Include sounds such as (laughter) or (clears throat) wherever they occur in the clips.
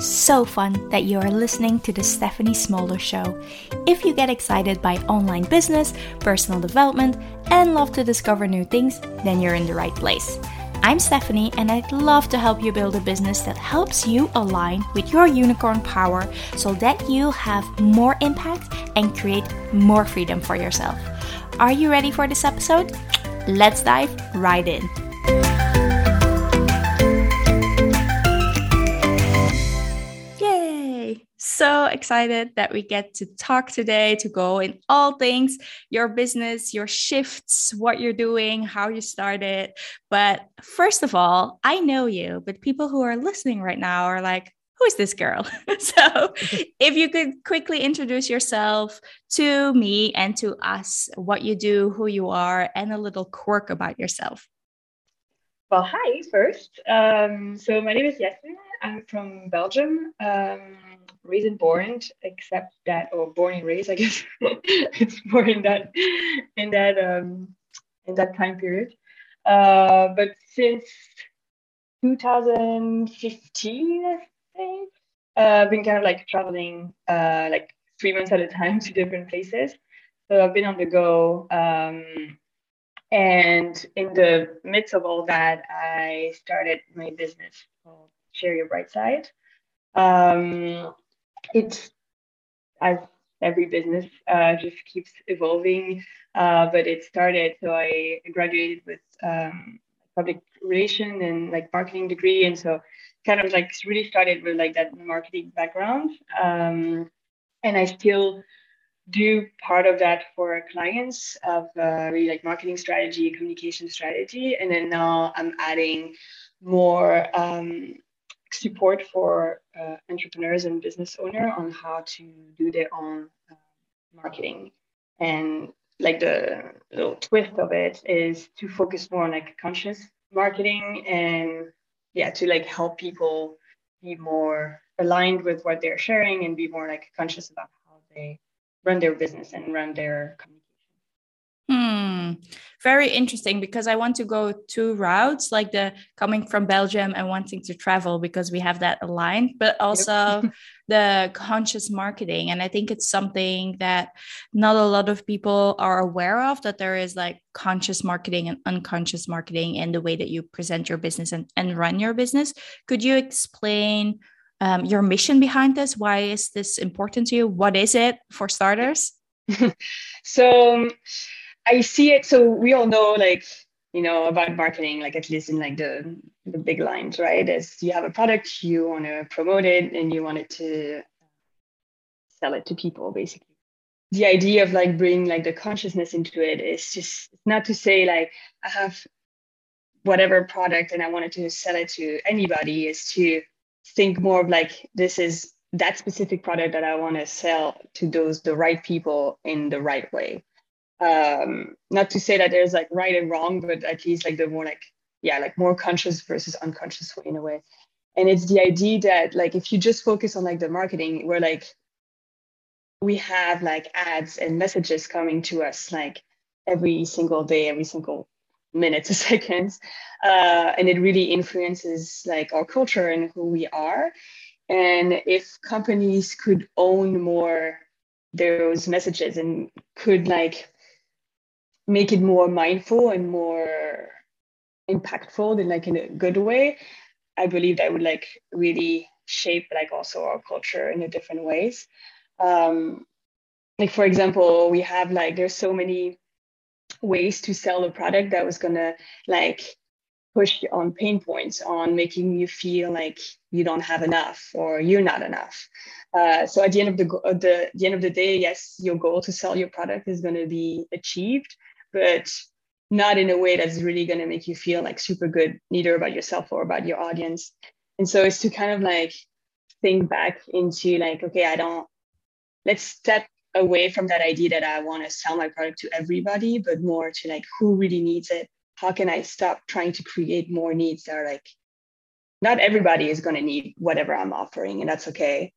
so fun that you are listening to the Stephanie Smolders Show. If you get excited by online business, personal development, and love to discover new things, then you're in the right place. I'm Stephanie, and I'd love to help you build a business that helps you align with your unicorn power so that you have more impact and create more freedom for yourself. Are you ready for this episode? Let's dive right in. So excited that we get to talk today to go in all things your business, your shifts, what you're doing, how you started. But first of all, I know you, but people who are listening right now are like, who is this girl? (laughs) so, (laughs) if you could quickly introduce yourself to me and to us, what you do, who you are, and a little quirk about yourself. Well, hi first. Um, so, my name is Yasmine. I'm from Belgium. Um, and born, except that, or born and raised, I guess (laughs) it's more in that in that um, in that time period. Uh, but since 2015, I think, uh, I've been kind of like traveling uh, like three months at a time (laughs) to different places. So I've been on the go. Um, and in the midst of all that, I started my business called Share Your Bright Side. Um, it's as every business uh, just keeps evolving. Uh, but it started, so I graduated with um, public relation and like marketing degree, and so kind of like really started with like that marketing background. Um, and I still do part of that for clients of uh, really like marketing strategy, communication strategy, and then now I'm adding more um, support for uh, entrepreneurs and business owner on how to do their own uh, marketing. And like the little twist of it is to focus more on like conscious marketing and yeah to like help people be more aligned with what they're sharing and be more like conscious about how they run their business and run their communication Hmm. Very interesting because I want to go two routes, like the coming from Belgium and wanting to travel because we have that aligned, but also yep. (laughs) the conscious marketing. And I think it's something that not a lot of people are aware of that there is like conscious marketing and unconscious marketing in the way that you present your business and, and run your business. Could you explain um, your mission behind this? Why is this important to you? What is it for starters? (laughs) so, I see it. So we all know, like, you know, about marketing, like at least in like the the big lines, right? Is you have a product, you want to promote it, and you want it to sell it to people, basically. The idea of like bringing like the consciousness into it is just not to say like I have whatever product and I wanted to sell it to anybody. Is to think more of like this is that specific product that I want to sell to those the right people in the right way um not to say that there's like right and wrong but at least like the more like yeah like more conscious versus unconscious way in a way. And it's the idea that like if you just focus on like the marketing we're like we have like ads and messages coming to us like every single day every single minutes (laughs) or seconds uh, and it really influences like our culture and who we are. And if companies could own more those messages and could like make it more mindful and more impactful than like in a good way i believe that would like really shape like also our culture in a different ways. Um like for example we have like there's so many ways to sell a product that was gonna like push on pain points on making you feel like you don't have enough or you're not enough. Uh, so at the end of the, the, the end of the day yes your goal to sell your product is going to be achieved but not in a way that's really going to make you feel like super good, neither about yourself or about your audience. And so it's to kind of like think back into like, okay, I don't, let's step away from that idea that I want to sell my product to everybody, but more to like who really needs it. How can I stop trying to create more needs that are like, not everybody is going to need whatever I'm offering, and that's okay.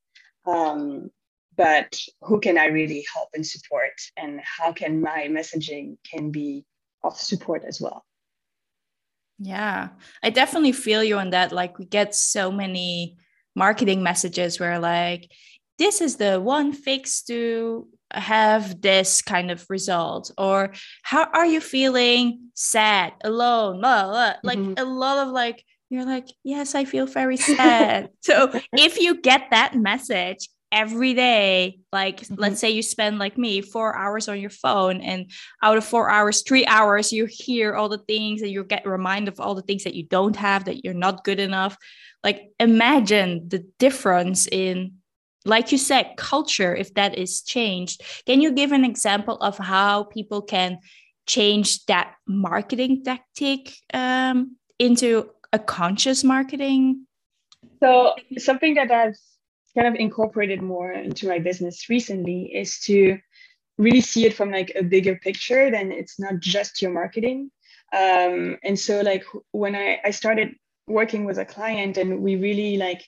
Um, but who can I really help and support and how can my messaging can be of support as well. Yeah, I definitely feel you on that. Like we get so many marketing messages where like this is the one fix to have this kind of result or how are you feeling sad alone blah, blah. like mm-hmm. a lot of like you're like yes i feel very sad (laughs) so if you get that message every day like mm-hmm. let's say you spend like me four hours on your phone and out of four hours three hours you hear all the things and you get reminded of all the things that you don't have that you're not good enough. Like imagine the difference in like you said culture if that is changed. Can you give an example of how people can change that marketing tactic um, into a conscious marketing? So something that i've kind of incorporated more into my business recently is to really see it from like a bigger picture then it's not just your marketing. Um, and so like when I, I started working with a client and we really like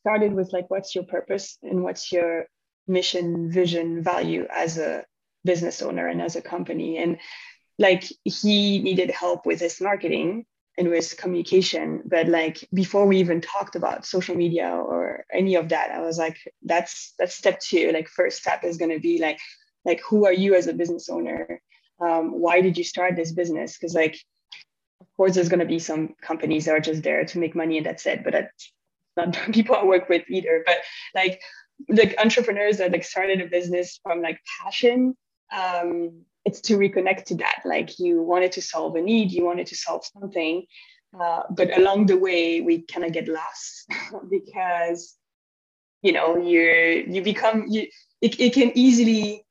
started with like what's your purpose and what's your mission vision value as a business owner and as a company? And like he needed help with his marketing and with communication. But like before we even talked about social media or any of that i was like that's that's step two. Like first step is to be like like who are you as a business owner? Um, why did you start this business? Because like of course there's to be some companies that are just there to make money and that's it. But that's not (laughs) people i work with either. But like like entrepreneurs that like started a business from like passion um, it's to reconnect to that. Like you wanted to solve a need you wanted to solve something uh, but along the way we kind of get lost (laughs) because you know you you become you it, it can easily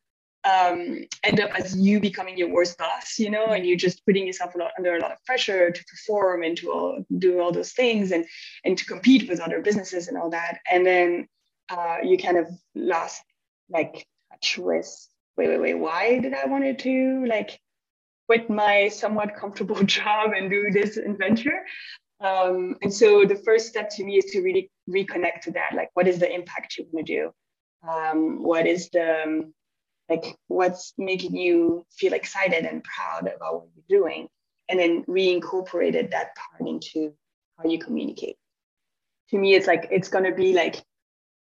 um, end up as you becoming your worst boss you know and you're just putting yourself a lot, under a lot of pressure to perform and to all, do all those things and and to compete with other businesses and all that. And then uh, you kind of lost like touch with wait, wait, wait, why did I wanted to like quit my somewhat comfortable (laughs) job and do this adventure? Um, and so the first step to me is to really reconnect to that. Like, what is the impact you want to do? Um, what is the um, like what's making you feel excited and proud about what you're doing? And then reincorporated that part into how you communicate. To me, it's like it's gonna be like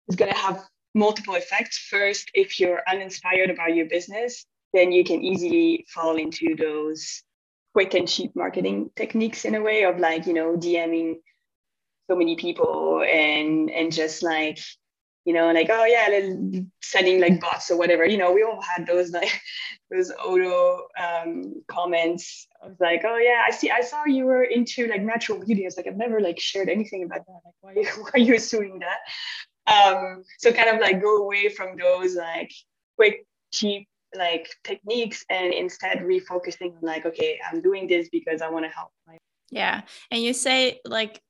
it's gonna have multiple effects. First, if you're uninspired about your business, then you can easily fall into those quick and cheap marketing techniques in a way of like, you know, DMing so many people and and just like you know, like, oh yeah, sending like bots or whatever. You know, we all had those like (laughs) those auto um, comments of like, oh yeah, I see, I saw you were into like natural beauty. I was like, I've never like shared anything about that. Like, why, (laughs) why are you assuming that? Um, so kind of like go away from those like quick, cheap like techniques and instead refocusing on like, okay, I'm doing this because I want to help. Yeah. And you say like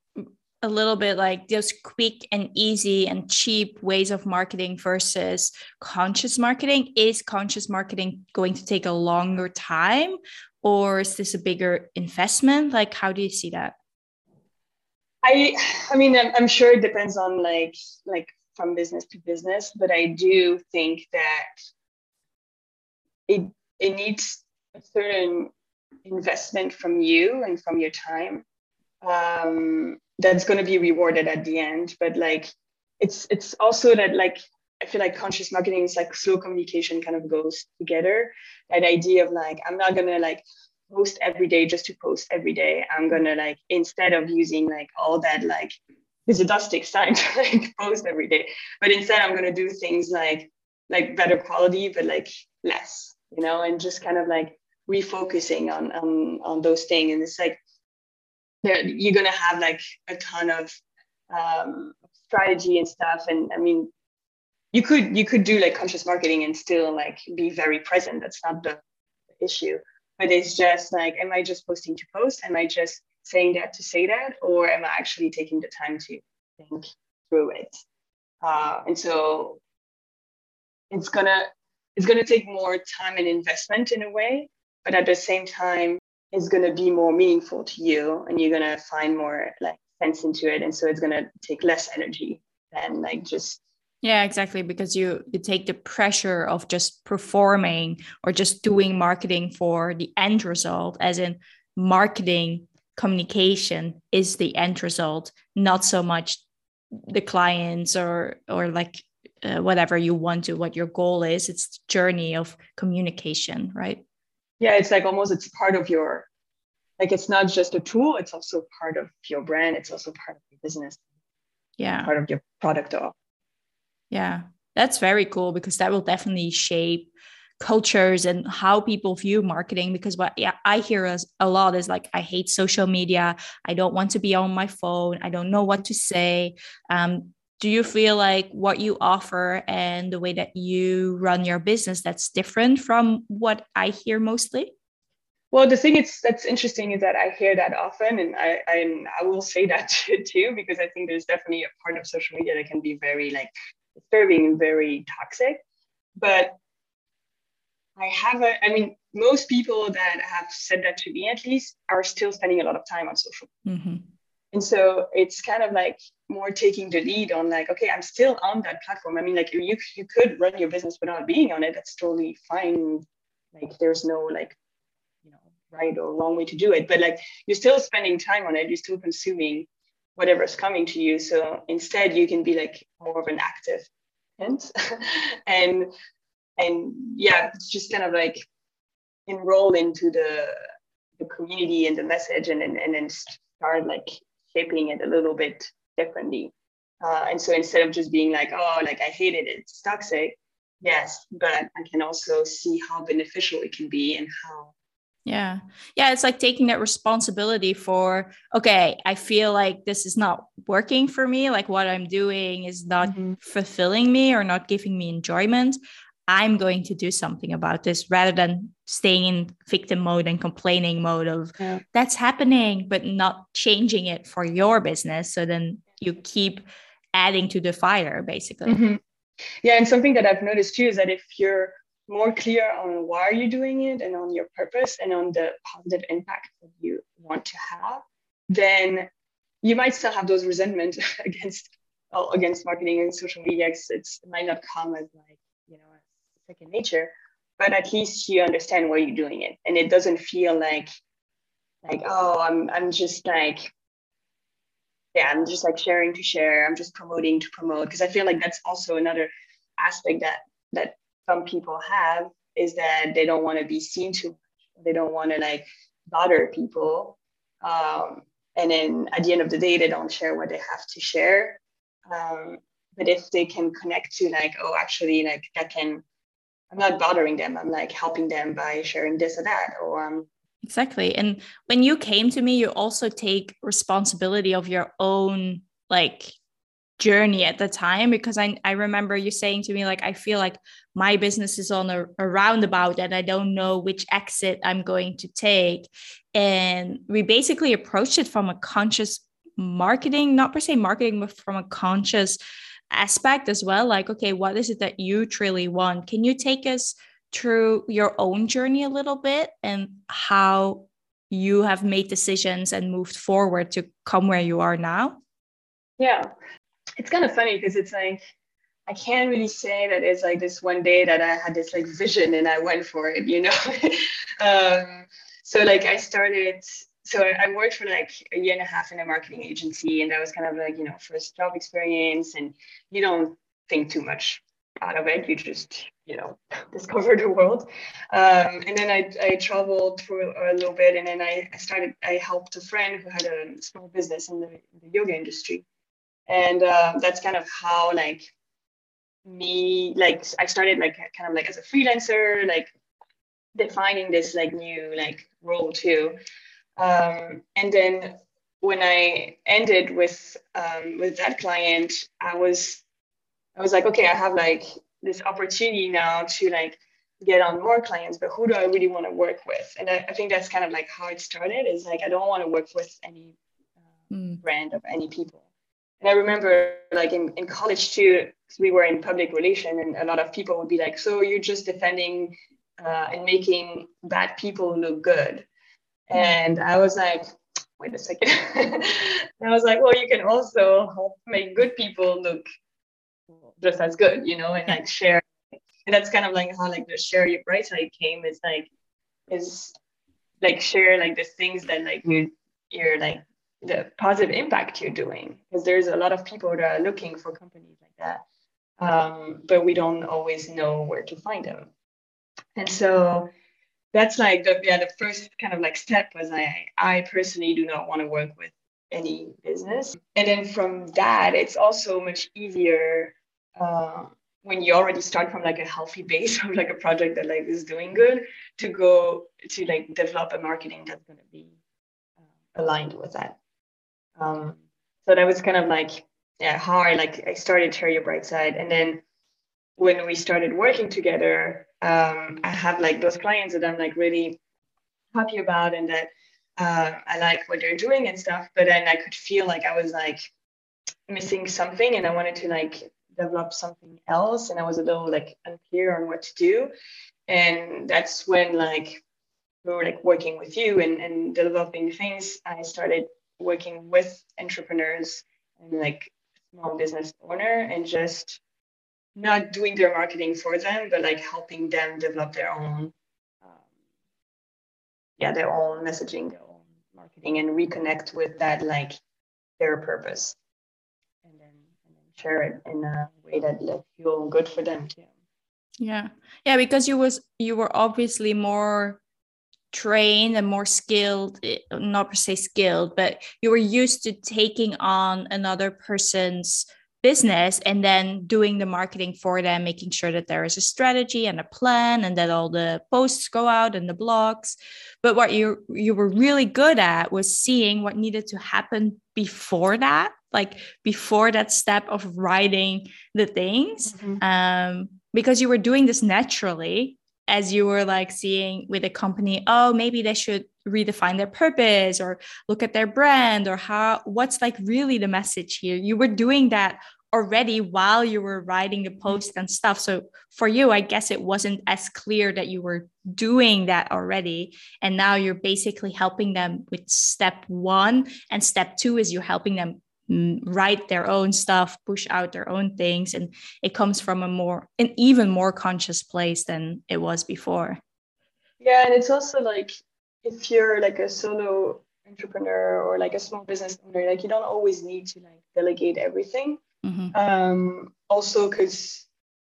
a little bit like those quick and easy and cheap ways of marketing versus conscious marketing. Is conscious marketing going to take a longer time or is this a bigger investment? Like, how do you see that? I I mean I'm, I'm sure it depends on like like from business to business, but I do think that it it needs a certain investment from you and from your time um, that's going to be rewarded at the end. But like it's it's also that like I feel like conscious marketing is like slow communication kind of goes together. That idea of like I'm not gonna like post every day just to post every day. I'm gonna like instead of using like all that like because it does take time to like post every day, but instead I'm gonna do things like like better quality but like less, you know, and just kind of like refocusing on on on those things. And it's like you're gonna have like a ton of um, strategy and stuff. And I mean, you could you could do like conscious marketing and still like be very present. That's not the issue but it's just like am i just posting to post? Am i just saying that to say that? Or am i actually taking the time to think through it? Uh, and so it's gonna it's gonna take more time and investment in a way but at the same time it's gonna be more meaningful to you and you're gonna find more like sense into it. And so it's gonna take less energy than like just yeah, exactly. Because you you take the pressure of just performing or just doing marketing for the end result, as in marketing communication is the end result, not so much the clients or or like uh, whatever you want to what your goal is. It's journey of communication right? Yeah it's like almost it's part of your like it's not just a tool it's also part of your brand it's also part of your business. Yeah. Part of your product or yeah that's very cool because that will definitely shape cultures and how people view marketing because what yeah, I hear as a lot is like I hate social media. I don't want to be on my phone. I don't know what to say. Um, do you feel like what you offer and the way that you run your business that's different from what I hear mostly? Well the thing that's interesting is that I hear that often and I I, I will say that (laughs) too because I think there's definitely a part of social media that can be very like disturbing very toxic but I have a, I mean, most people that have said that to me at least are still spending a lot of time on social. Mm-hmm. And so it's kind of like more taking the lead on like, okay, I'm still on that platform. I mean, like you you could run your business without being on it. That's totally fine. Like there's no like, you know, right or wrong way to do it. But like you're still spending time on it. You're still consuming whatever's coming to you. So instead you can be like more of an active (laughs) and and yeah, just kind of like enroll into the the community and the message, and and, and then start like shaping it a little bit differently. Uh, and so instead of just being like, oh, like I hate it, it's toxic. Yes, but I can also see how beneficial it can be and how yeah. Yeah. It's like taking that responsibility for, okay, I feel like this is not working for me. Like what I'm doing is not mm-hmm. fulfilling me or not giving me enjoyment. I'm going to do something about this rather than staying in victim mode and complaining mode of yeah. that's happening, but not changing it for your business. So then you keep adding to the fire, basically. Mm-hmm. Yeah. And something that I've noticed too is that if you're more clear on why you're doing it and on your purpose and on the positive impact that you want to have, then you might still have those resentment (laughs) against against marketing and social media. It's, it might not come as like you know second nature, but at least you understand why you're doing it. And it doesn't feel like, like, oh, I'm, I'm just like, yeah, I'm just like sharing to share. I'm just promoting to promote. Cause I feel like that's also another aspect that, that some people have is that they don't want to be seen too much. They don't want to like bother people. Um, and then at the end of the day, they don't share what they have to share. Um, but if they can connect to like, oh, actually, like I can I'm not bothering them. I'm like helping them by sharing this or that or um Exactly. And when you came to me, you also take responsibility of your own like journey at the time because I, I remember you saying to me like I feel like my business is on a, a roundabout and I don't know which exit I'm going to take. And we basically approached it from a conscious marketing, not per se marketing, but from a conscious aspect as well like okay what is it that you truly want? Can you take us through your own journey a little bit and how you have made decisions and moved forward to come where you are now? Yeah it's kind of funny because it's like I can't really say that it's like this one day that I had this like vision and I went for it, you know. (laughs) um, so like I started so I worked for like a year and a half in a marketing agency, and that was kind of like you know first job experience, and you don't think too much out of it. You just you know (laughs) discover the world. Um, and then I I traveled for a little bit, and then I, started I helped a friend who had a small business in the, in the yoga industry, and uh, that's kind of how like me like I started like kind of like as a freelancer like defining this like new like role too um, and then when I ended with um, with that client, I was I was like, okay, I have like this opportunity now to like get on more clients, but who do I really want to work with? And I, I think that's kind of like how it started. Is like I don't want to work with any uh, mm. brand of any people. And I remember like in, in college too, we were in public relation, and a lot of people would be like, so you're just defending uh, and making bad people look good. And I was like, wait a second. (laughs) I was like, well, you can also help make good people look just as good, you know, and like share. And that's kind of like how like the share your bright side came is like is like share like the things that like you you're like the positive impact you're doing because there's a lot of people that are looking for companies like that um, but we don't always know where to find them. And so that's like the yeah the first kind of like step was i i personally do not want to work with any business. And then from that it's also much easier uh, when you already start from like a healthy base (laughs) of like a project that like is doing good to go to like develop a marketing that's going to be uh, aligned with that um, so that was kind of like yeah how i like i started share your bright side and then when we started working together um, i have like those clients that i'm like really happy about and that uh, i like what they're doing and stuff. But then i could feel like i was like missing something and i wanted to like develop something else. And i was a little like unclear on what to do. And that's when like we were like working with you and, and developing things. I started working with entrepreneurs and like small business owner and just not doing their marketing for them but like helping them develop their own um, yeah their own messaging their own marketing and reconnect with that like their purpose. And then and then share it in a way that like feel good for them too. Yeah. Yeah because you was you were obviously more trained and more skilled eh, not per se skilled but you were used to taking on another person's business and then doing the marketing for them making sure that there is a strategy and a plan and that all the posts go out and the blogs but what you you were really good at was seeing what needed to happen before that like before that step of writing the things mm-hmm. um, because you were doing this naturally as you were like seeing with a company oh maybe they should redefine their purpose or look at their brand or how what's like really the message here? You were doing that already while you were writing the post and stuff. So for you i guess it wasn't as clear that you were doing that already and now you're basically helping them with step 1 and step 2 is you're helping them write their own stuff push out their own things and it comes from a more an even more conscious place than it was before. Yeah and it's also like if you're like a solo entrepreneur or like a small business owner like you don't always need to like delegate everything. Mm-hmm. um also because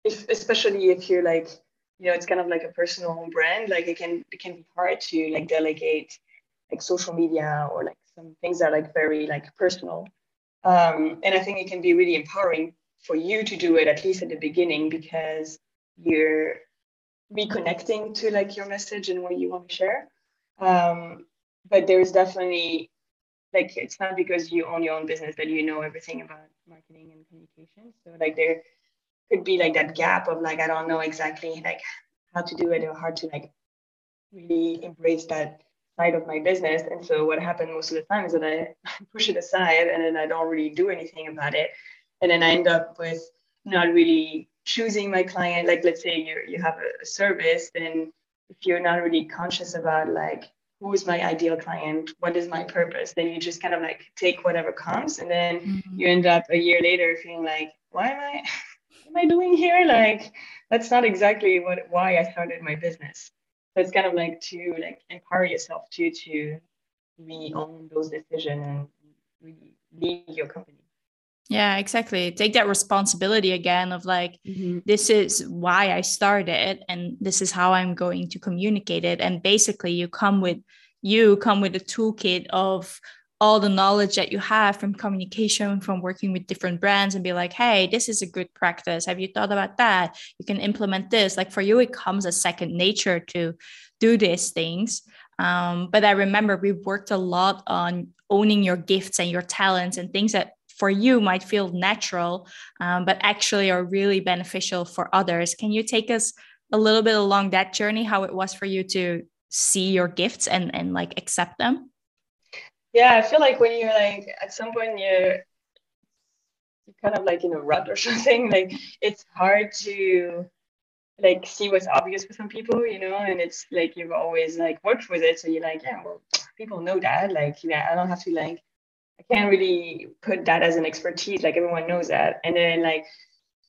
if especially if you're like you know it's kind of like a personal brand like it can it can be hard to like delegate like social media or like some things that are like very like personal um, and I think it can be really empowering for you to do it, at least at the beginning, because you're reconnecting to like your message and what you want to share. Um, but there's definitely like it's not because you own your own business that you know everything about marketing and communication. So like there could be like that gap of like I don't know exactly like how to do it or how to like really embrace that side of my business. And so what happened most of the time is that I (laughs) push it aside and then I don't really do anything about it. And then I end up with not really choosing my client. Like let's say you you have a service, then if you're not really conscious about like who is my ideal client, what is my purpose, then you just kind of like take whatever comes, and then mm-hmm. you end up a year later feeling like, why am I, (laughs) what am I doing here? Like that's not exactly what why I started my business. So it's kind of like to like empower yourself to to really own those decisions and really lead your company. Yeah, exactly. Take that responsibility again of like, mm-hmm. this is why I started and this is how I'm going to communicate it. And basically you come with you come with a toolkit of all the knowledge that you have from communication, from working with different brands, and be like, hey, this is a good practice. Have you thought about that? You can implement this. Like for you, it comes as second nature to do these things. Um, but I remember we worked a lot on owning your gifts and your talents and things that for you might feel natural, um, but actually are really beneficial for others. Can you take us a little bit along that journey, how it was for you to see your gifts and, and like accept them? Yeah i feel like when you're like at some point you're kind of like in a rut or (laughs) something like it's hard to like see what's obvious for some people you know and it's like you've always like worked with it so you're like yeah well people know that like yeah i don't have to like i can't really put that as an expertise like everyone knows that. And then like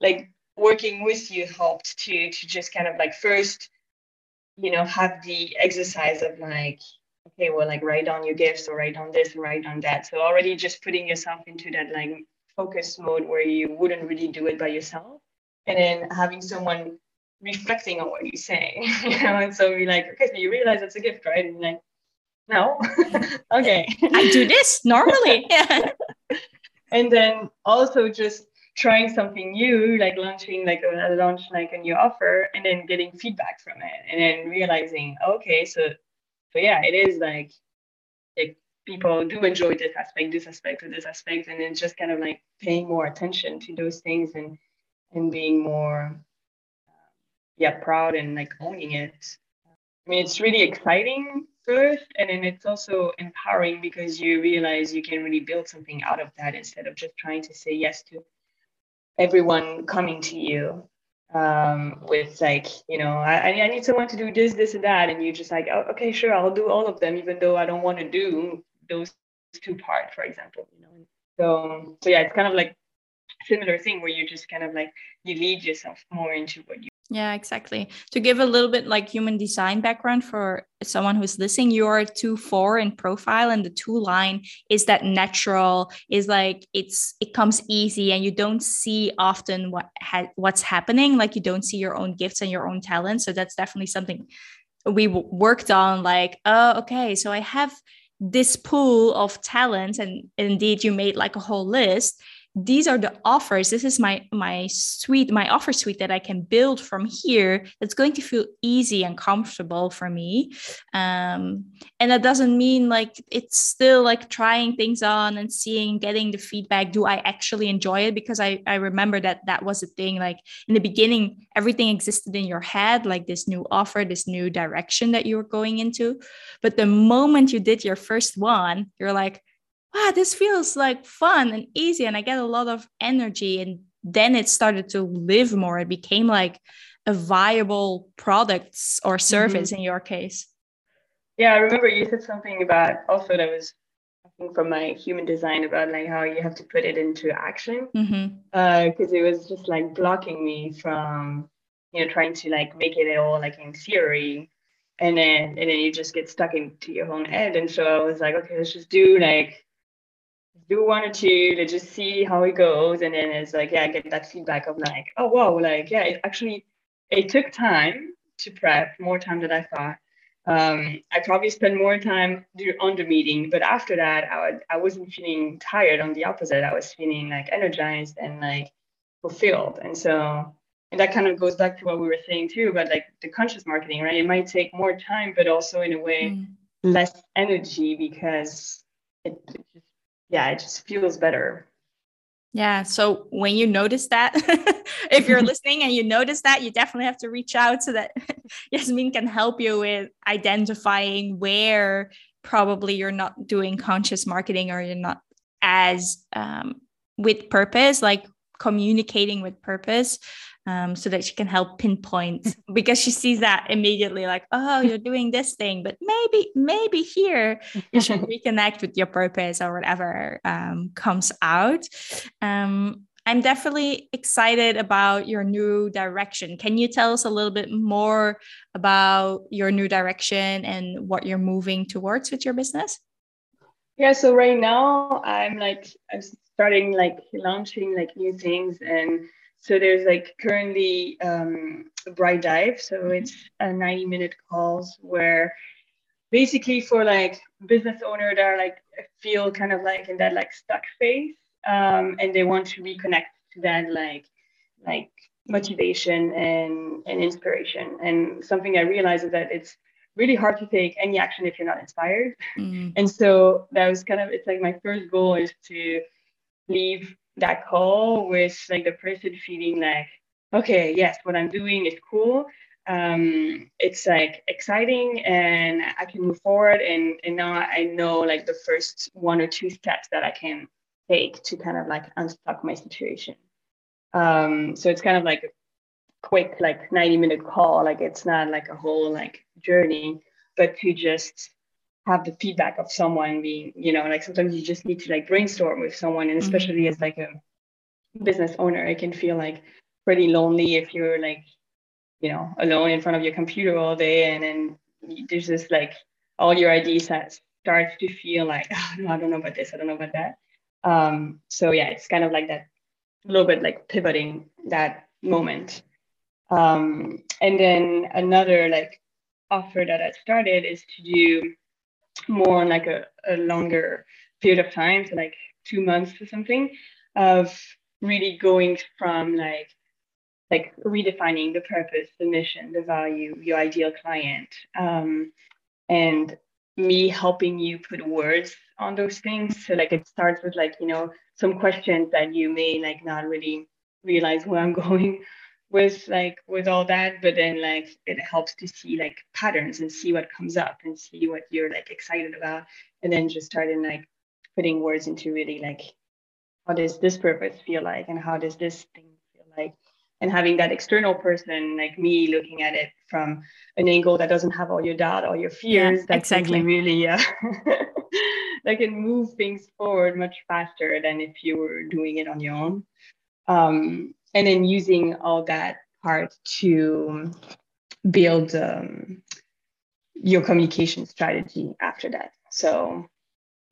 like working with you helped to to just kind of like first you know have the exercise of like okay, well, like write down your gifts or write down this and write down that. So already just putting yourself into that like focus mode where you wouldn't really do it by yourself. And then having someone reflecting on what you say, (laughs) you know, and so be like, okay, so you realize it's a gift, right? And like, no, (laughs) okay. I do this normally. (laughs) and then also just trying something new, like launching like a, launch like a new offer, and then getting feedback from it, and then realizing, okay, so so yeah, it is like like people do enjoy this aspect, this aspect, or this aspect, and then just kind of like paying more attention to those things and and being more yeah proud and like owning it. I mean, it's really exciting first, and then it's also empowering because you realize you can really build something out of that instead of just trying to say yes to everyone coming to you um, with like, you know, I, I need someone to do this, this, and that. And you're just like, oh, okay, sure, I'll do all of them, even though I don't want to do those two parts, for example, you know. So, so yeah, it's kind of like similar thing where you just kind of like you lead yourself more into what you yeah, exactly. To give a little bit like human design background for someone who's listening, you're two four in profile, and the two line is that natural, is like it's it comes easy, and you don't see often what ha- what's happening. Like you don't see your own gifts and your own talents. So that's definitely something we worked on. Like, oh, okay, so I have this pool of talents, and indeed you made like a whole list these are the offers. This is my my suite my offer suite that i can build from here that's going to feel easy and comfortable for me. Um, and that doesn't mean like it's still like trying things on and seeing getting the feedback do i actually enjoy it? Because i i remember that that was a thing like in the beginning everything existed in your head like this new offer this new direction that you were going into. But the moment you did your first one you're like wow, this feels like fun and easy, and I get a lot of energy. And then it started to live more. It became like a viable product or service mm-hmm. in your case. Yeah, I remember you said something about also that was I think from my human design about like how you have to put it into action because mm-hmm. uh, it was just like blocking me from you know trying to like make it all like in theory and then and then you just get stuck into your own head and so I was like okay let's just do like do one or two to just see how it goes and then it's like yeah get that feedback of like oh wow like yeah it actually it took time to prep more time than i thought. Um, i probably spent more time on the meeting but after that I, I wasn't feeling tired. On the opposite i was feeling like energized and like fulfilled. And so and that kind of goes back to what we were saying too about like the conscious marketing right? It might take more time but also in a way mm. less energy because it, yeah, it just feels better. Yeah. So when you notice that, (laughs) if you're (laughs) listening and you notice that, you definitely have to reach out so that (laughs) Yasmine can help you with identifying where probably you're not doing conscious marketing or you're not as um, with purpose, like communicating with purpose um, so that she can help pinpoint (laughs) because she sees that immediately like oh (laughs) you're doing this thing but maybe maybe here you should (laughs) reconnect with your purpose or whatever um, comes out. Um, i'm definitely excited about your new direction. Can you tell us a little bit more about your new direction and what you're moving towards with your business? Yeah so right now i'm like i'm starting like launching like new things and so there's like currently um, a bright dive. So mm-hmm. it's a 90 minute calls where basically for like business owner that are like feel kind of like in that like stuck phase um, and they want to reconnect to that like like motivation and, and inspiration. And something I realized is that it's really hard to take any action if you're not inspired. Mm. And so that was kind of it's like my first goal is to leave that call with like the person feeling like, okay, yes, what I'm doing is cool. Um, it's like exciting and I can move forward. And, and now I know like the first one or two steps that I can take to kind of like unstuck my situation. Um, so it's kind of like a quick, like 90 minute call. Like it's not like a whole like journey, but to just have the feedback of someone being, you know, like sometimes you just need to like brainstorm with someone, and mm-hmm. especially mm-hmm. as like a business owner, it can feel like pretty lonely if you're like, you know, alone in front of your computer all day, and then there's this like all your ideas start to feel like, oh, no, I don't know about this, I don't know about that. Um, so yeah, it's kind of like that, a little bit like pivoting that moment. Um, and then another like offer that I started is to do more like a, a longer period of time, so like two months or something, of really going from like like redefining the purpose, the mission, the value, your ideal client, um, and me helping you put words on those things. So like it starts with like you know some questions that you may like not really realize where I'm (laughs) going with like with all that but then like it helps to see like patterns and see what comes up and see what you're like excited about and then just starting like putting words into really like how does this purpose feel like and how does this thing feel like? And having that external person like me looking at it from an angle that doesn't have all your doubt or your fears yeah, that exactly. can really uh, (laughs) that can move things forward much faster than if you were doing it on your own. Um, and then using all that part to build um, your communication strategy after that. So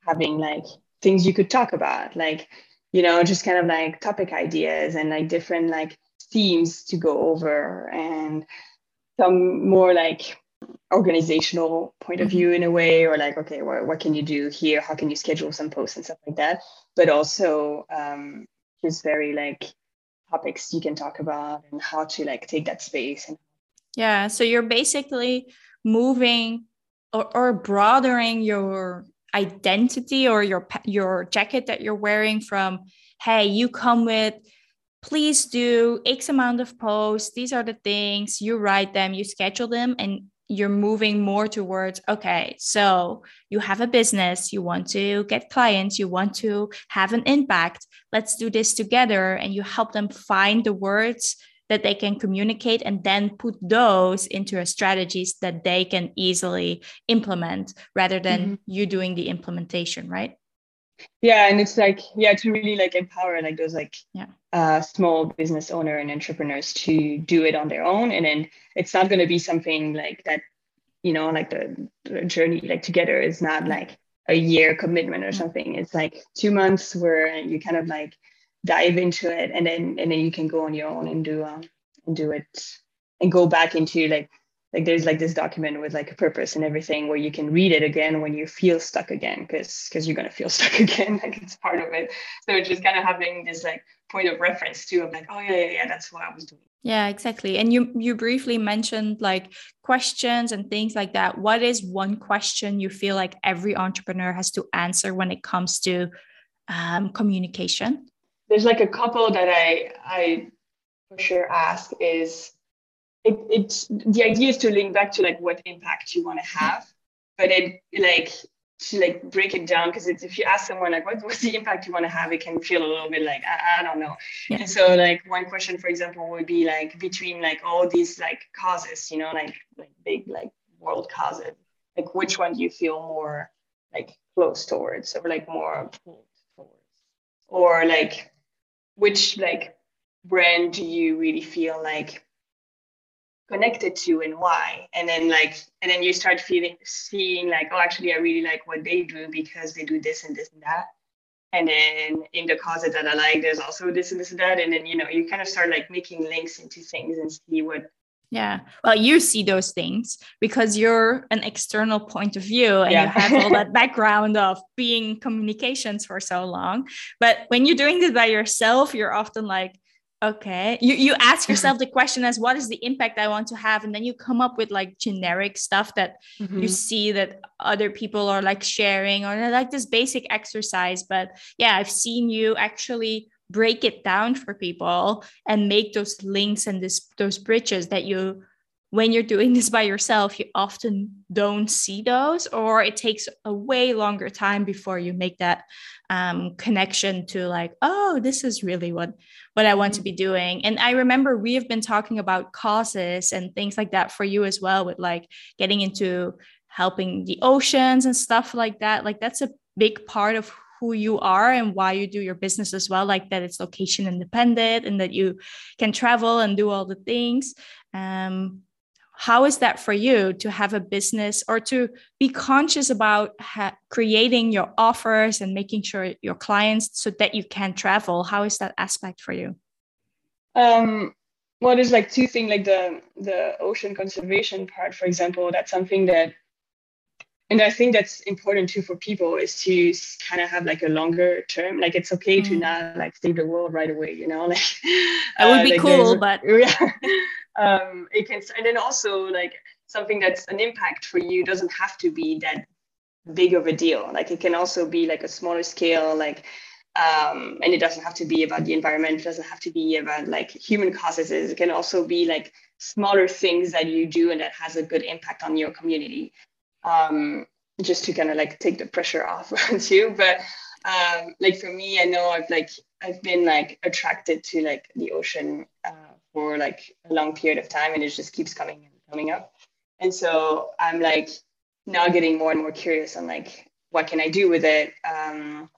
having like things you could talk about like you know just kind of like topic ideas and like different like themes to go over and some more like organizational point of mm-hmm. view in a way or like okay what, what can you do here? How can you schedule some posts and stuff like that? But also um, just very like topics you can talk about and how to like take that space and yeah so you're basically moving or, or broadening your identity or your your jacket that you're wearing from hey you come with please do x amount of posts. These are the things. You write them. You schedule them. And you're moving more towards okay so you have a business you want to get clients you want to have an impact. Let's do this together and you help them find the words that they can communicate and then put those into a strategies that they can easily implement rather than mm-hmm. you doing the implementation right? Yeah and it's like yeah to really like empower like those like yeah uh, small business owner and entrepreneurs to do it on their own. And then it's not going to be something like that you know like the, the journey like together is not like a year commitment or mm-hmm. something. It's like two months where you kind of like dive into it and then and then you can go on your own and do um and do it and go back into like like there's like this document with like a purpose and everything where you can read it again when you feel stuck again because because you're gonna feel (laughs) stuck again like it's part of it. So just kind of having this like point of reference too of like oh yeah yeah yeah that's what I was doing. Yeah exactly. And you you briefly mentioned like questions and things like that. What is one question you feel like every entrepreneur has to answer when it comes to um, communication? There's like a couple that I I for sure ask is it, it's the idea is to link back to like what impact you want to have, but it like to like break it down because it's if you ask someone like what, what's the impact you want to have, it can feel a little bit like I, I don't know. Yeah. And so like one question, for example, would be like between like all these like causes, you know, like like big like world causes, like which one do you feel more like close towards or like more pulled towards, or like which like brand do you really feel like connected to and why and then like and then you start feeling seeing like oh actually i really like what they do because they do this and this and that and then in the causes that i like there's also this and this and that and then you know you kind of start like making links into things and see what yeah. Well, you see those things because you're an external point of view and yeah. you have all that (laughs) background of being communications for so long. But when you're doing this by yourself, you're often like, okay, you, you ask (laughs) yourself the question as what is the impact I want to have? And then you come up with like generic stuff that mm-hmm. you see that other people are like sharing or like this basic exercise. But yeah, I've seen you actually break it down for people and make those links and this those bridges that you when you're doing this by yourself you often don't see those or it takes a way longer time before you make that um, connection to like oh this is really what what i want to be doing. And i remember we have been talking about causes and things like that for you as well with like getting into helping the oceans and stuff like that. Like that's a big part of who you are and why you do your business as well like that it's location independent and that you can travel and do all the things. Um, how is that for you to have a business or to be conscious about ha- creating your offers and making sure your clients so that you can travel? How is that aspect for you? Um well there's like two things like the the ocean conservation part for example. That's something that and I think that's important too for people is to kind of have like a longer term. Like it's okay mm. to not like save the world right away, you know. (laughs) Like that would uh, be like cool, but (laughs) yeah, um, it can. And then also like something that's an impact for you doesn't have to be that big of a deal. Like it can also be like a smaller scale, like. Um, and it doesn't have to be about the environment. It doesn't have to be about like human causes. It can also be like smaller things that you do and that has a good impact on your community um, just to kind of like take the pressure off (laughs) on you. But um, like for me, I know I've like I've been like attracted to like the ocean uh, for like a long period of time, and it just keeps coming and coming up. And so I'm like now getting more and more curious on like what can I do with it? Um,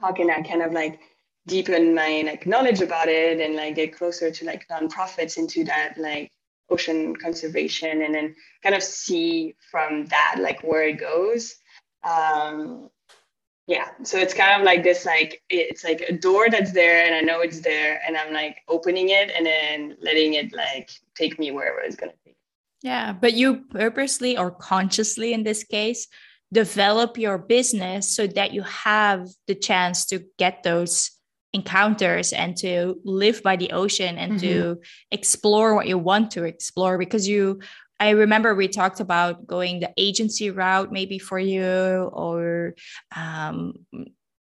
how can I kind of like deepen my like knowledge about it and like get closer to like nonprofits into that like ocean conservation and then kind of see from that like where it goes. Um yeah so it's kind of like this like it's like a door that's there and i know it's there and i'm like opening it and then letting it like take me wherever it's going to take yeah but you purposely or consciously in this case develop your business so that you have the chance to get those encounters and to live by the ocean and mm-hmm. to explore what you want to explore because you I remember we talked about going the agency route maybe for you or um,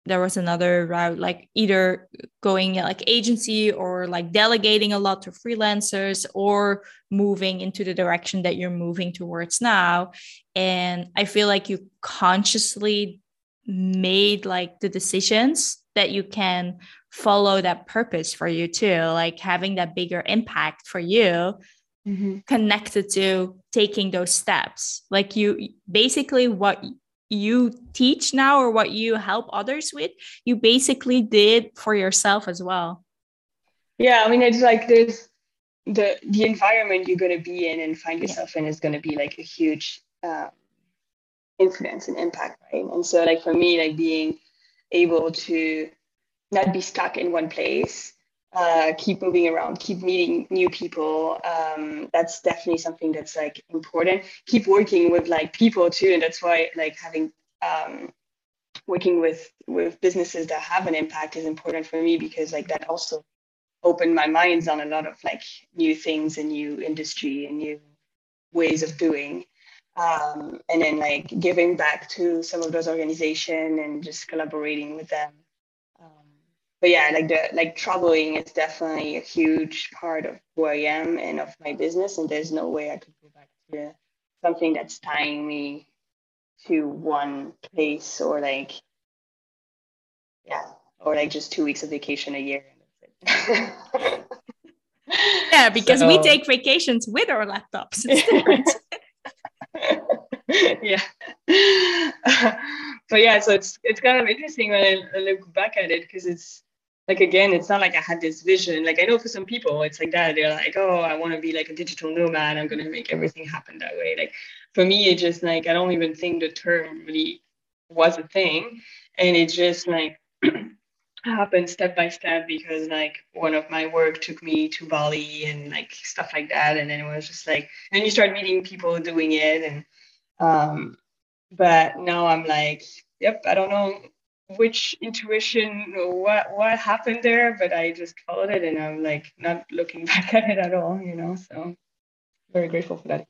there was another route like either going like agency or like delegating a lot to freelancers or moving into the direction that you're moving towards now and i feel like you consciously made like the decisions that you can follow that purpose for you too like having that bigger impact for you mm-hmm. connected to taking those steps. Like you basically what you teach now or what you help others with you basically did for yourself as well. Yeah i mean it's like there's the the environment you're going to be in and find yourself in is going to be like a huge uh, influence and impact right? And so like for me like being able to not be stuck in one place uh, keep moving around keep meeting new people. Um, that's definitely something that's like important. Keep working with like people too and that's why like having um, working with with businesses that have an impact is important for me because like that also opened my minds on a lot of like new things and new industry and new ways of doing. Um, and then like giving back to some of those organizations and just collaborating with them but yeah, like the like traveling is definitely a huge part of who I am and of my business. And there's no way I could go back to something that's tying me to one place or like yeah, or like just two weeks of vacation a year. (laughs) yeah, because so, we take vacations with our laptops. It's different. (laughs) (laughs) yeah. but yeah, so it's it's kind of interesting when I look back at it because it's like again, it's not like I had this vision. Like I know for some people, it's like that. They're like, oh, I want to be like a digital nomad. I'm gonna make everything happen that way. Like for me, it just like I don't even think the term really was a thing, and it just like (clears throat) happened step by step because like one of my work took me to Bali and like stuff like that, and then it was just like then you start meeting people doing it, and um, but now I'm like, yep, I don't know which intuition what what happened there but i just followed it and i'm like not looking (laughs) back at it at all you know so very grateful for that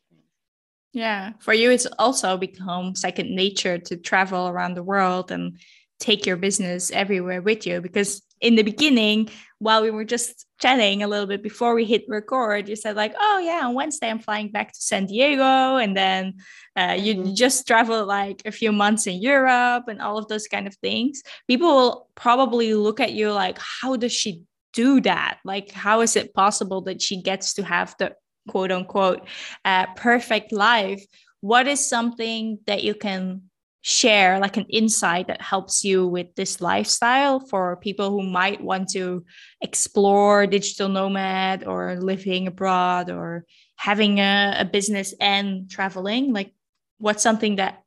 yeah for you it's also become second nature to travel around the world and take your business everywhere with you because in the beginning while we were just chatting a little bit before we hit record you said like oh yeah on wednesday i'm flying back to san diego. And then uh, you mm-hmm. just travel like a few months in europe and all of those kind of things. People will probably look at you like how does she do that? Like how is it possible that she gets to have the quote unquote uh, perfect life? What is something that you can share like an insight that helps you with this lifestyle for people who might want to explore digital nomad or living abroad or having a, a business and traveling? Like what's something that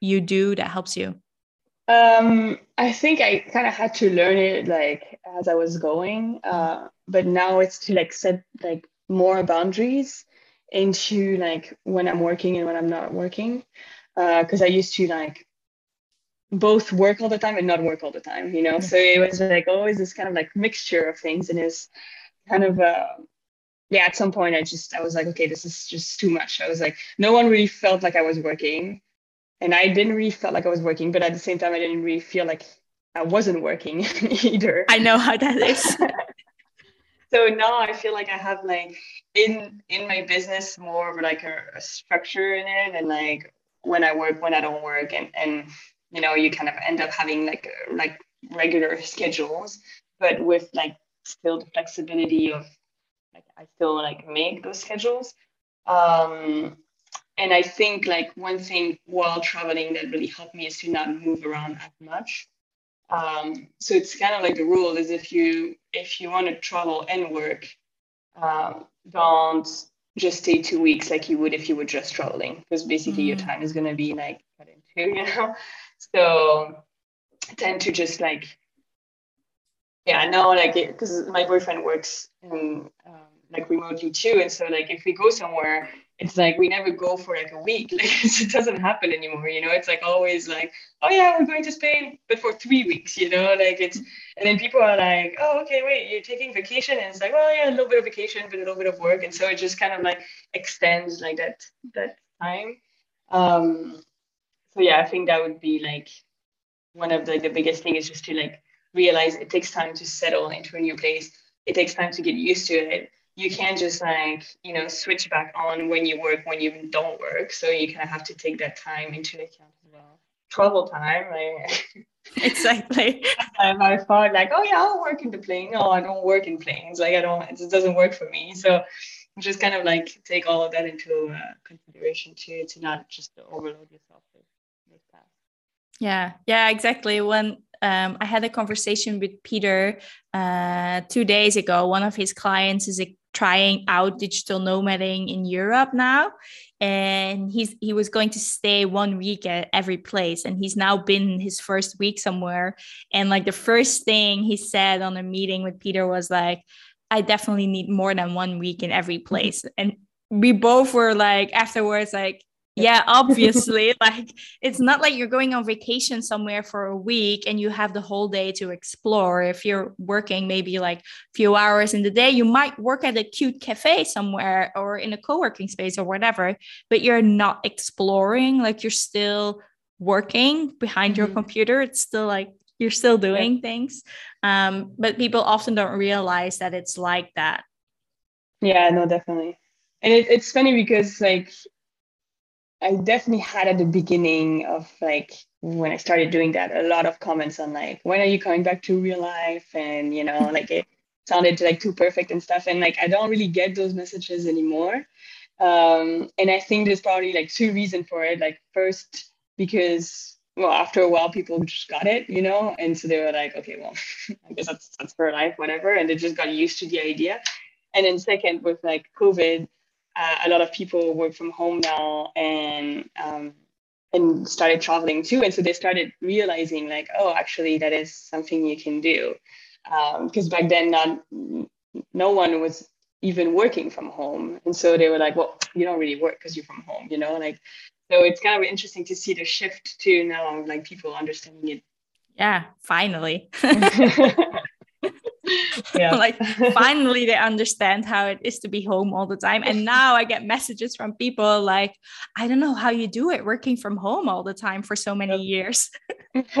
you do that helps you? Um, I think I kind of had to learn it like as I was going, uh, but now it's to like set like more boundaries into like when I'm working and when I'm not working, because uh, I used to like both work all the time and not work all the time, you know. So it was like always this kind of like mixture of things, and it's kind of uh, yeah. At some point, I just I was like, okay, this is just too much. I was like, no one really felt like I was working and I didn't really felt like I was working, but at the same time, I didn't really feel like I wasn't working (laughs) either. I know how that is. (laughs) so now I feel like I have like in in my business more of like a, a, structure in it, and like when I work, when I don't work, and and you know you kind of end up having like like regular schedules, but with like still the flexibility of like I still like make those schedules. Um, and I think like one thing while traveling that really helped me is to not move around as much. Um, so it's kind of like the rule is if you if you want to travel and work, um, don't just stay two weeks like you would if you were just traveling because basically mm. your time is going to be like cut in two, (laughs) you know. So tend to just like yeah, no, like because my boyfriend works in um, like remotely too, and so like if we go somewhere it's like we never go for like a week. (laughs) Like it doesn't happen anymore, you know. It's like always like, oh yeah, we're going to Spain, but for three weeks, you know. Like it's and then people are like, oh okay, wait, you're taking vacation, and it's like, well yeah, a little bit of vacation, but a little bit of work, and so it just kind of like extends like that that time. Um, so yeah, I think that would be like one of the, the biggest thing is just to like realize it takes time to settle into a new place. It takes time to get used to it. You can't just like you know switch back on when you work when you don't work. So you kind of have to take that time into account as well. Travel time like (laughs) (laughs) exactly. I thought like oh yeah i'll work in the plane. No i don't work in planes. Like i don't it just doesn't work for me. So just kind of like take all of that into uh, consideration too to not just overload yourself with, with that. Yeah. Yeah exactly. When um, I had a conversation with Peter uh, two days ago. One of his clients is trying out digital nomading in Europe now. And he's he was going to stay one week at every place. And he's now been his first week somewhere. And like the first thing he said on a meeting with Peter was like, I definitely need more than one week in every mm-hmm. place. And we both were like afterwards, like, yeah (laughs) obviously like it's not like you're going on vacation somewhere for a week and you have the whole day to explore. If you're working maybe like a few hours in the day you might work at a cute cafe somewhere or in a co-working space or whatever but you're not exploring like you're still working behind mm-hmm. your computer. It's still like you're still doing yeah. things. Um, but people often don't realize that it's like that. Yeah no definitely. And it, it's funny because like I definitely had at the beginning of like when I started doing that a lot of comments on like when are you coming back to real life? And you know (laughs) like it sounded like too perfect and stuff. And like I don't really get those messages anymore. Um, and I think there's probably like two reasons for it. Like first because well after a while people just got it you know? And so they were like okay well (laughs) I guess that's that's for life whatever. And they just got used to the idea. And then second with like COVID uh, a lot of people work from home now and um, and started traveling too. And so they started realizing like oh actually that is something you can do. Because um, back then not no one was even working from home. And so they were like well you don't really work because you're from home you know like so it's kind of interesting to see the shift to now like people understanding it. Yeah finally (laughs) (laughs) yeah. (laughs) like (laughs) finally they understand how it is to be home all the time. And now i get messages from people like i don't know how you do it working from home all the time for so many years. (laughs)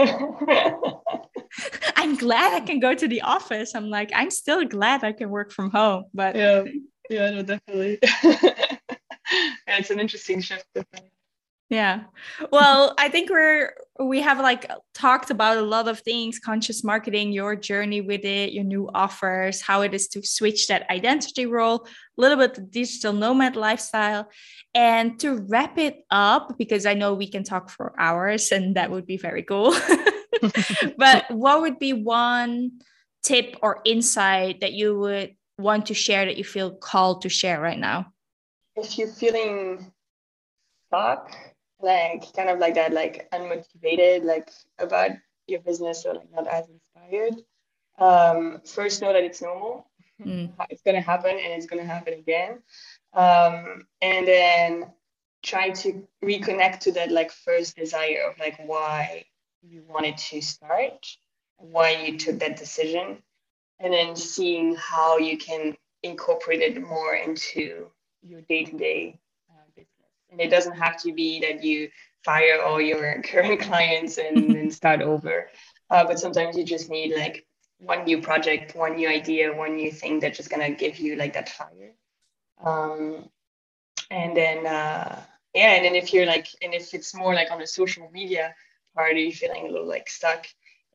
I'm glad i can go to the office. I'm like i'm still glad i can work from home but yeah. Yeah no definitely. Yeah, it's an interesting shift Yeah. (laughs) Well, I think we're we have like talked about a lot of things conscious marketing your journey with it your new offers how it is to switch that identity role a little bit the digital nomad lifestyle. And to wrap it up because i know we can talk for hours and that would be very cool. (laughs) (laughs) But what would be one tip or insight that you would want to share that you feel called to share right now? If you're feeling stuck like kind of like that, like unmotivated, like about your business or like not as inspired. Um, first know that it's normal. Mm. (laughs) It's gonna happen and it's gonna happen again. Um, and then try to reconnect to that like first desire of like why you wanted to start, why you took that decision, and then seeing how you can incorporate it more into your day-to-day and it doesn't have to be that you fire all your (laughs) current clients and, and (laughs) start over. Uh, but sometimes you just need like one new project, one new idea, one new thing that's just gonna give you like that fire. Um, and then uh, yeah, and then if you're like, and if it's more like on a social media part, are you're feeling a little like stuck,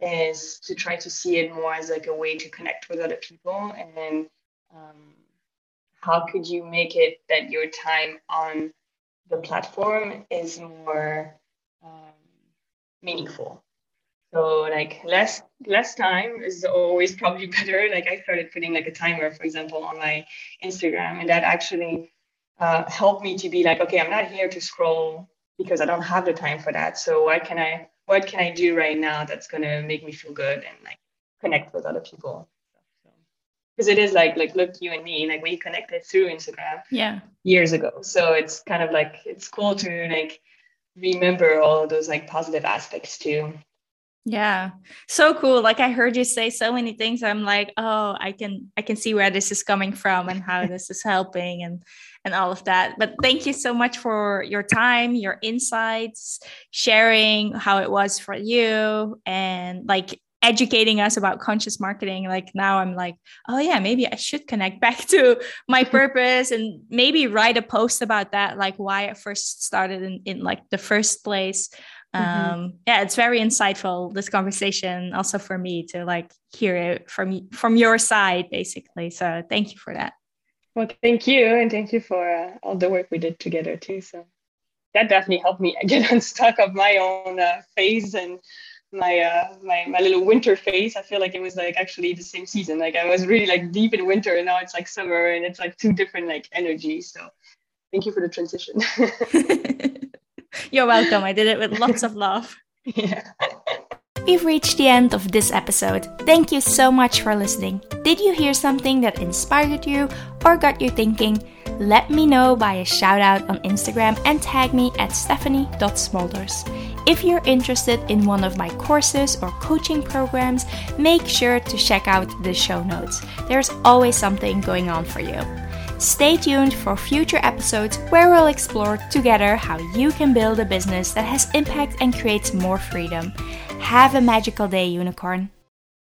is to try to see it more as like a way to connect with other people, and then um, how could you make it that your time on the platform is more um, meaningful. So like less less time is always probably (laughs) better. Like I started putting like a timer, for example, on my Instagram, and that actually uh, helped me to be like, okay, I'm not here to scroll because I don't have the time for that. So what can I what can I do right now that's gonna make me feel good and like connect with other people? Because it is like like look you and me like we connected through instagram yeah. years ago. So it's kind of like it's cool to like remember all of those like positive aspects too. Yeah. So cool. Like i heard you say so many things. I'm like oh i can i can see where this is coming from and how this is helping and and all of that. But thank you so much for your time your insights sharing how it was for you. And like educating us about conscious marketing like now i'm like oh yeah maybe i should connect (laughs) back to my (laughs) purpose and maybe write a post about that like why i first started in, in like the first place. Mm-hmm. um yeah it's very insightful this conversation also for me to like hear it from from your side basically. So thank you for that. Well thank you and thank you for uh, all the work we did together too. So that definitely helped me (laughs) get unstuck of my own uh, phase and my uh my my little winter phase i feel like it was like actually the same season like i was really like deep in winter and now it's like summer and it's like two different like energies so thank you for the transition (laughs) you're welcome i did it with lots of love (laughs) yeah We've reached the end of this episode. Thank you so much for listening. Did you hear something that inspired you or got you thinking? Let me know by a shout out on Instagram and tag me at stephanie.smolders. If you're interested in one of my courses or coaching programs, make sure to check out the show notes. There's always something going on for you. Stay tuned for future episodes where we'll explore together how you can build a business that has impact and creates more freedom. Have a magical day, unicorn.